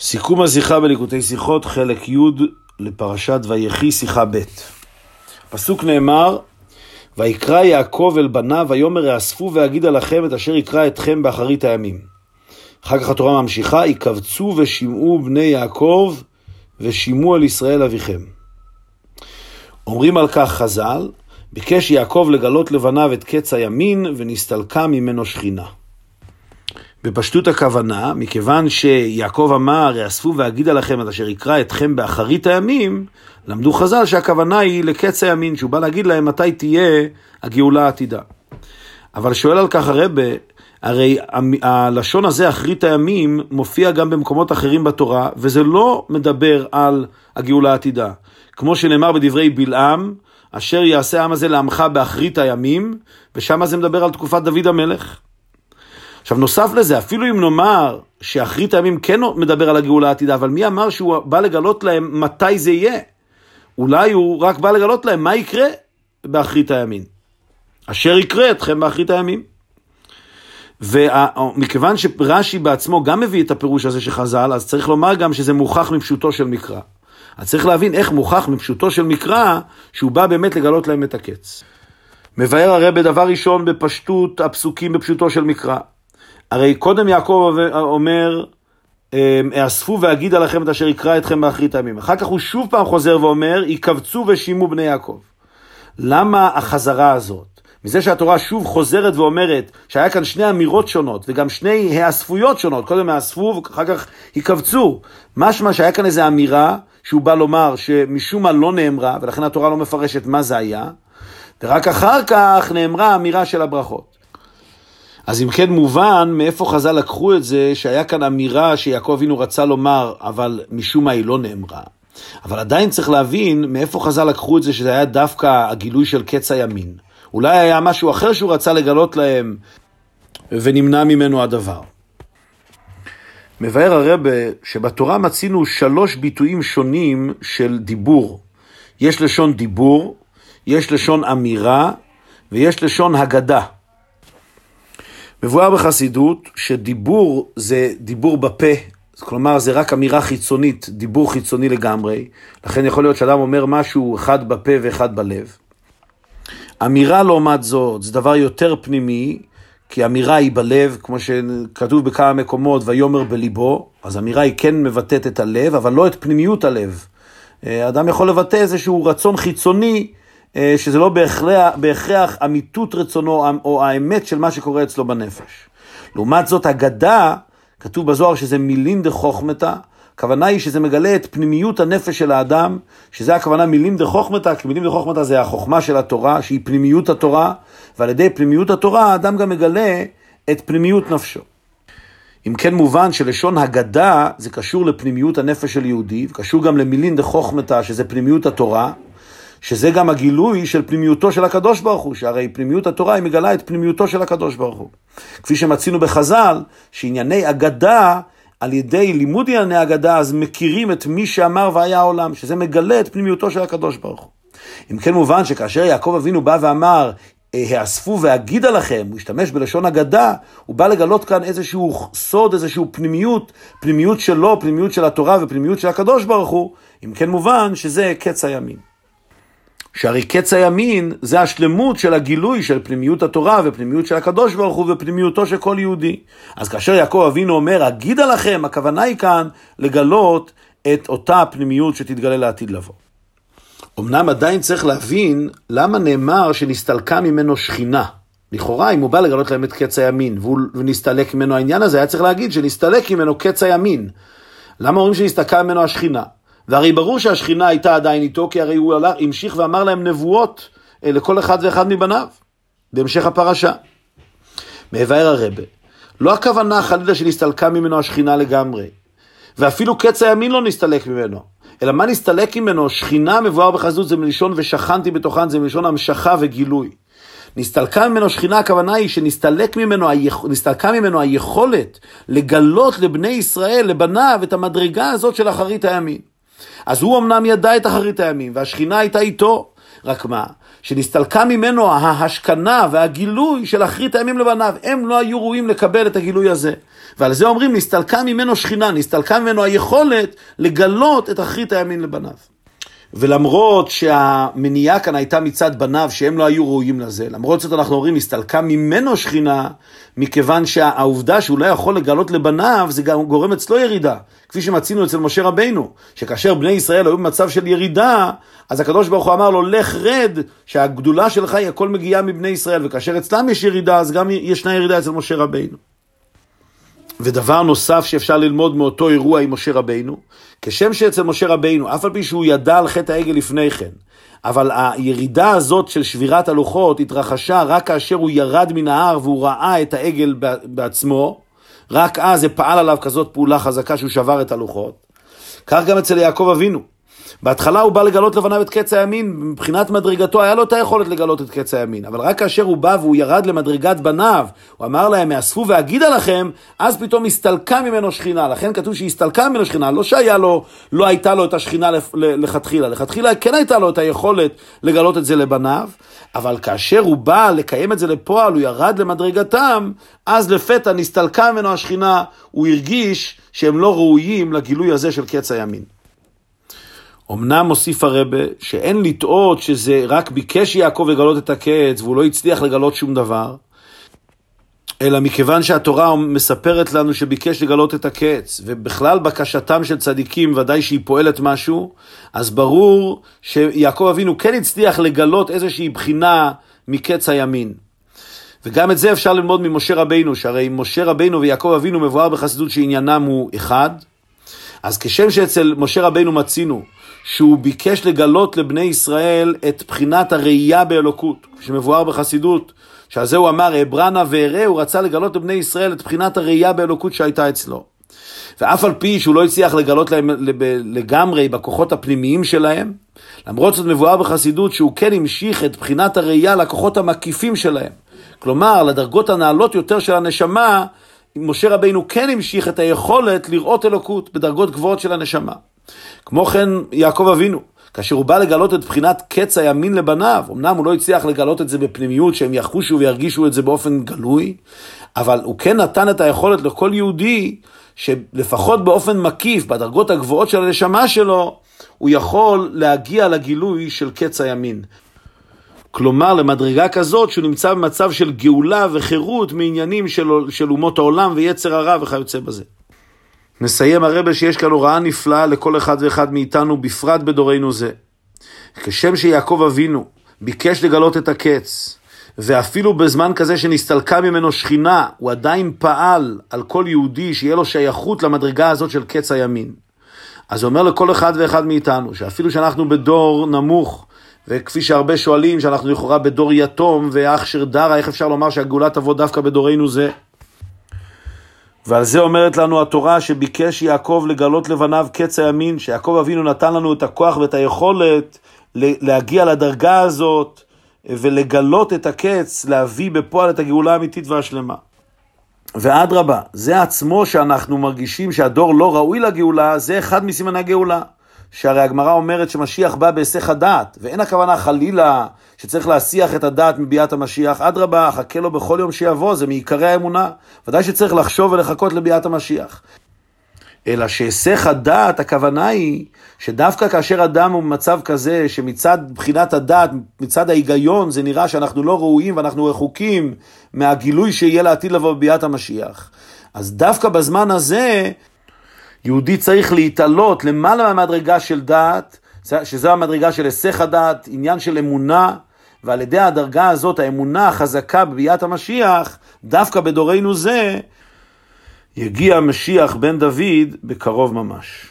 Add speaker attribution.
Speaker 1: סיכום השיחה בליקוטי שיחות, חלק י' לפרשת ויחי, שיחה ב'. פסוק נאמר, ויקרא יעקב אל בניו, ויאמר האספו ואגידה לכם את אשר יקרא אתכם באחרית הימים. אחר כך התורה ממשיכה, יקבצו ושמעו בני יעקב ושימעו אל ישראל אביכם. אומרים על כך חז"ל, ביקש יעקב לגלות לבניו את קץ הימין ונסתלקה ממנו שכינה. בפשטות הכוונה, מכיוון שיעקב אמר, יאספו ואגידה לכם את אשר יקרא אתכם באחרית הימים, למדו חז"ל שהכוונה היא לקץ הימין, שהוא בא להגיד להם מתי תהיה הגאולה העתידה. אבל שואל על כך הרבה, הרי הלשון הזה, אחרית הימים, מופיע גם במקומות אחרים בתורה, וזה לא מדבר על הגאולה העתידה. כמו שנאמר בדברי בלעם, אשר יעשה העם הזה לעמך באחרית הימים, ושם זה מדבר על תקופת דוד המלך. עכשיו נוסף לזה, אפילו אם נאמר שאחרית הימים כן מדבר על הגאולה העתידה, אבל מי אמר שהוא בא לגלות להם מתי זה יהיה? אולי הוא רק בא לגלות להם מה יקרה באחרית הימים. אשר יקרה אתכם באחרית הימים. ומכיוון שרש"י בעצמו גם מביא את הפירוש הזה שחז"ל, אז צריך לומר גם שזה מוכח מפשוטו של מקרא. אז צריך להבין איך מוכח מפשוטו של מקרא, שהוא בא באמת לגלות להם את הקץ. מבאר הרי בדבר ראשון בפשטות הפסוקים בפשוטו של מקרא. הרי קודם יעקב אומר, אמ, ואגידה לכם את אשר יקרא אתכם באחרית הימים. אחר כך הוא שוב פעם חוזר ואומר, יקבצו ושימו בני יעקב. למה החזרה הזאת? מזה שהתורה שוב חוזרת ואומרת שהיה כאן שני אמירות שונות וגם שני היאספויות שונות, קודם האספו ואחר כך יקבצו. משמע שהיה כאן איזו אמירה שהוא בא לומר שמשום מה לא נאמרה, ולכן התורה לא מפרשת מה זה היה, ורק אחר כך נאמרה האמירה של הברכות. אז אם כן מובן מאיפה חז"ל לקחו את זה שהיה כאן אמירה שיעקב אבינו רצה לומר, אבל משום מה היא לא נאמרה. אבל עדיין צריך להבין מאיפה חז"ל לקחו את זה שזה היה דווקא הגילוי של קץ הימין. אולי היה משהו אחר שהוא רצה לגלות להם ונמנע ממנו הדבר. מבאר הרבה שבתורה מצינו שלוש ביטויים שונים של דיבור. יש לשון דיבור, יש לשון אמירה ויש לשון הגדה. מבואר בחסידות שדיבור זה דיבור בפה, כלומר זה רק אמירה חיצונית, דיבור חיצוני לגמרי, לכן יכול להיות שאדם אומר משהו אחד בפה ואחד בלב. אמירה לעומת זאת זה דבר יותר פנימי, כי אמירה היא בלב, כמו שכתוב בכמה מקומות, ויאמר בליבו, אז אמירה היא כן מבטאת את הלב, אבל לא את פנימיות הלב. אה, אדם יכול לבטא איזשהו רצון חיצוני שזה לא בהכרח, בהכרח אמיתות רצונו או האמת של מה שקורה אצלו בנפש. לעומת זאת, אגדה, כתוב בזוהר שזה מילין דחוכמתא, הכוונה היא שזה מגלה את פנימיות הנפש של האדם, שזה הכוונה מילים דחוכמתא, כי מילים דחוכמתא זה החוכמה של התורה, שהיא פנימיות התורה, ועל ידי פנימיות התורה האדם גם מגלה את פנימיות נפשו. אם כן מובן שלשון הגדה זה קשור לפנימיות הנפש של יהודי, וקשור גם למילין דחוכמתא, שזה פנימיות התורה, שזה גם הגילוי של פנימיותו של הקדוש ברוך הוא, שהרי פנימיות התורה היא מגלה את פנימיותו של הקדוש ברוך הוא. כפי שמצינו בחז"ל, שענייני אגדה, על ידי לימוד ענייני אגדה, אז מכירים את מי שאמר והיה העולם, שזה מגלה את פנימיותו של הקדוש ברוך הוא. אם כן מובן שכאשר יעקב אבינו בא ואמר, האספו ואגידה לכם, הוא השתמש בלשון אגדה, הוא בא לגלות כאן איזשהו סוד, איזשהו פנימיות, פנימיות שלו, פנימיות של התורה ופנימיות של הקדוש ברוך הוא, אם כן מובן שזה קץ הימין. שהרי קץ הימין זה השלמות של הגילוי של פנימיות התורה ופנימיות של הקדוש ברוך הוא ופנימיותו של כל יהודי. אז כאשר יעקב אבינו אומר, אגידה לכם, הכוונה היא כאן לגלות את אותה פנימיות שתתגלה לעתיד לבוא. אמנם עדיין צריך להבין למה נאמר שנסתלקה ממנו שכינה. לכאורה, אם הוא בא לגלות להם את קץ הימין ונסתלק ממנו העניין הזה, היה צריך להגיד שנסתלק ממנו קץ הימין. למה אומרים שנסתלקה ממנו השכינה? והרי ברור שהשכינה הייתה עדיין איתו, כי הרי הוא הלך, המשיך ואמר להם נבואות אה, לכל אחד ואחד מבניו, בהמשך הפרשה. מבאר הרבה, לא הכוונה חלילה שנסתלקה ממנו השכינה לגמרי, ואפילו קץ הימין לא נסתלק ממנו, אלא מה נסתלק ממנו? שכינה מבואר בחזות זה מלשון ושכנתי בתוכן, זה מלשון המשכה וגילוי. נסתלקה ממנו שכינה, הכוונה היא שנסתלק ממנו, נסתלקה ממנו היכולת לגלות לבני ישראל, לבניו, את המדרגה הזאת של אחרית הימין. אז הוא אמנם ידע את אחרית הימים, והשכינה הייתה איתו, רק מה? שנסתלקה ממנו ההשכנה והגילוי של אחרית הימים לבניו. הם לא היו ראויים לקבל את הגילוי הזה. ועל זה אומרים, נסתלקה ממנו שכינה, נסתלקה ממנו היכולת לגלות את אחרית הימים לבניו. ולמרות שהמניעה כאן הייתה מצד בניו שהם לא היו ראויים לזה, למרות זאת אנחנו אומרים, הסתלקה ממנו שכינה, מכיוון שהעובדה שהוא לא יכול לגלות לבניו, זה גם גורם אצלו ירידה. כפי שמצינו אצל משה רבינו, שכאשר בני ישראל היו במצב של ירידה, אז הקדוש ברוך הוא אמר לו, לך רד, שהגדולה שלך היא הכל מגיעה מבני ישראל, וכאשר אצלם יש ירידה, אז גם ישנה ירידה אצל משה רבינו. ודבר נוסף שאפשר ללמוד מאותו אירוע עם משה רבינו, כשם שאצל משה רבינו, אף על פי שהוא ידע על חטא העגל לפני כן, אבל הירידה הזאת של שבירת הלוחות התרחשה רק כאשר הוא ירד מן ההר והוא ראה את העגל בעצמו, רק אז זה פעל עליו כזאת פעולה חזקה שהוא שבר את הלוחות. כך גם אצל יעקב אבינו. בהתחלה הוא בא לגלות לבניו את קץ הימין, מבחינת מדרגתו היה לו את היכולת לגלות את קץ הימין, אבל רק כאשר הוא בא והוא ירד למדרגת בניו, הוא אמר להם, מאספו ואגידה לכם, אז פתאום הסתלקה ממנו שכינה, לכן כתוב שהסתלקה ממנו שכינה, לא שהיה לו, לא הייתה לו את השכינה לכתחילה, לכתחילה כן הייתה לו את היכולת לגלות את זה לבניו, אבל כאשר הוא בא לקיים את זה לפועל, הוא ירד למדרגתם, אז לפתע נסתלקה ממנו השכינה, הוא הרגיש שהם לא ראויים לגילוי הזה של קץ הימין. אמנם מוסיף הרבה שאין לטעות שזה רק ביקש יעקב לגלות את הקץ והוא לא הצליח לגלות שום דבר, אלא מכיוון שהתורה מספרת לנו שביקש לגלות את הקץ, ובכלל בקשתם של צדיקים ודאי שהיא פועלת משהו, אז ברור שיעקב אבינו כן הצליח לגלות איזושהי בחינה מקץ הימין. וגם את זה אפשר ללמוד ממשה רבינו, שהרי משה רבינו ויעקב אבינו מבואר בחסידות שעניינם הוא אחד, אז כשם שאצל משה רבינו מצינו שהוא ביקש לגלות לבני ישראל את בחינת הראייה באלוקות, שמבואר בחסידות, שעל זה הוא אמר, אברנה ואראה, הוא רצה לגלות לבני ישראל את בחינת הראייה באלוקות שהייתה אצלו. ואף על פי שהוא לא הצליח לגלות להם לגמרי בכוחות הפנימיים שלהם, למרות זאת מבואר בחסידות שהוא כן המשיך את בחינת הראייה לכוחות המקיפים שלהם. כלומר, לדרגות הנעלות יותר של הנשמה, משה רבינו כן המשיך את היכולת לראות אלוקות בדרגות גבוהות של הנשמה. כמו כן יעקב אבינו, כאשר הוא בא לגלות את בחינת קץ הימין לבניו, אמנם הוא לא הצליח לגלות את זה בפנימיות, שהם יחושו וירגישו את זה באופן גלוי, אבל הוא כן נתן את היכולת לכל יהודי, שלפחות באופן מקיף, בדרגות הגבוהות של הנשמה שלו, הוא יכול להגיע לגילוי של קץ הימין. כלומר, למדרגה כזאת שהוא נמצא במצב של גאולה וחירות מעניינים של, של אומות העולם ויצר הרע וכיוצא בזה. מסיים הרבה שיש כאן הוראה נפלאה לכל אחד ואחד מאיתנו, בפרט בדורנו זה. כשם שיעקב אבינו ביקש לגלות את הקץ, ואפילו בזמן כזה שנסתלקה ממנו שכינה, הוא עדיין פעל על כל יהודי שיהיה לו שייכות למדרגה הזאת של קץ הימין. אז הוא אומר לכל אחד ואחד מאיתנו, שאפילו שאנחנו בדור נמוך, וכפי שהרבה שואלים, שאנחנו לכאורה בדור יתום ואח שרדרה, איך אפשר לומר שהגאולה תבוא דווקא בדורנו זה? ועל זה אומרת לנו התורה שביקש יעקב לגלות לבניו קץ הימין, שיעקב אבינו נתן לנו את הכוח ואת היכולת להגיע לדרגה הזאת ולגלות את הקץ, להביא בפועל את הגאולה האמיתית והשלמה. ואדרבה, זה עצמו שאנחנו מרגישים שהדור לא ראוי לגאולה, זה אחד מסימני הגאולה. שהרי הגמרא אומרת שמשיח בא בהיסח הדעת, ואין הכוונה חלילה שצריך להסיח את הדעת מביאת המשיח, אדרבה, חכה לו בכל יום שיבוא, זה מעיקרי האמונה. ודאי שצריך לחשוב ולחכות לביאת המשיח. אלא שהיסח הדעת, הכוונה היא שדווקא כאשר אדם הוא במצב כזה, שמצד בחינת הדעת, מצד ההיגיון, זה נראה שאנחנו לא ראויים ואנחנו רחוקים מהגילוי שיהיה לעתיד לבוא בביאת המשיח. אז דווקא בזמן הזה, יהודי צריך להתעלות למעלה מהמדרגה של דעת, שזו המדרגה של היסח הדעת, עניין של אמונה, ועל ידי הדרגה הזאת, האמונה החזקה בביאת המשיח, דווקא בדורנו זה, יגיע המשיח בן דוד בקרוב ממש.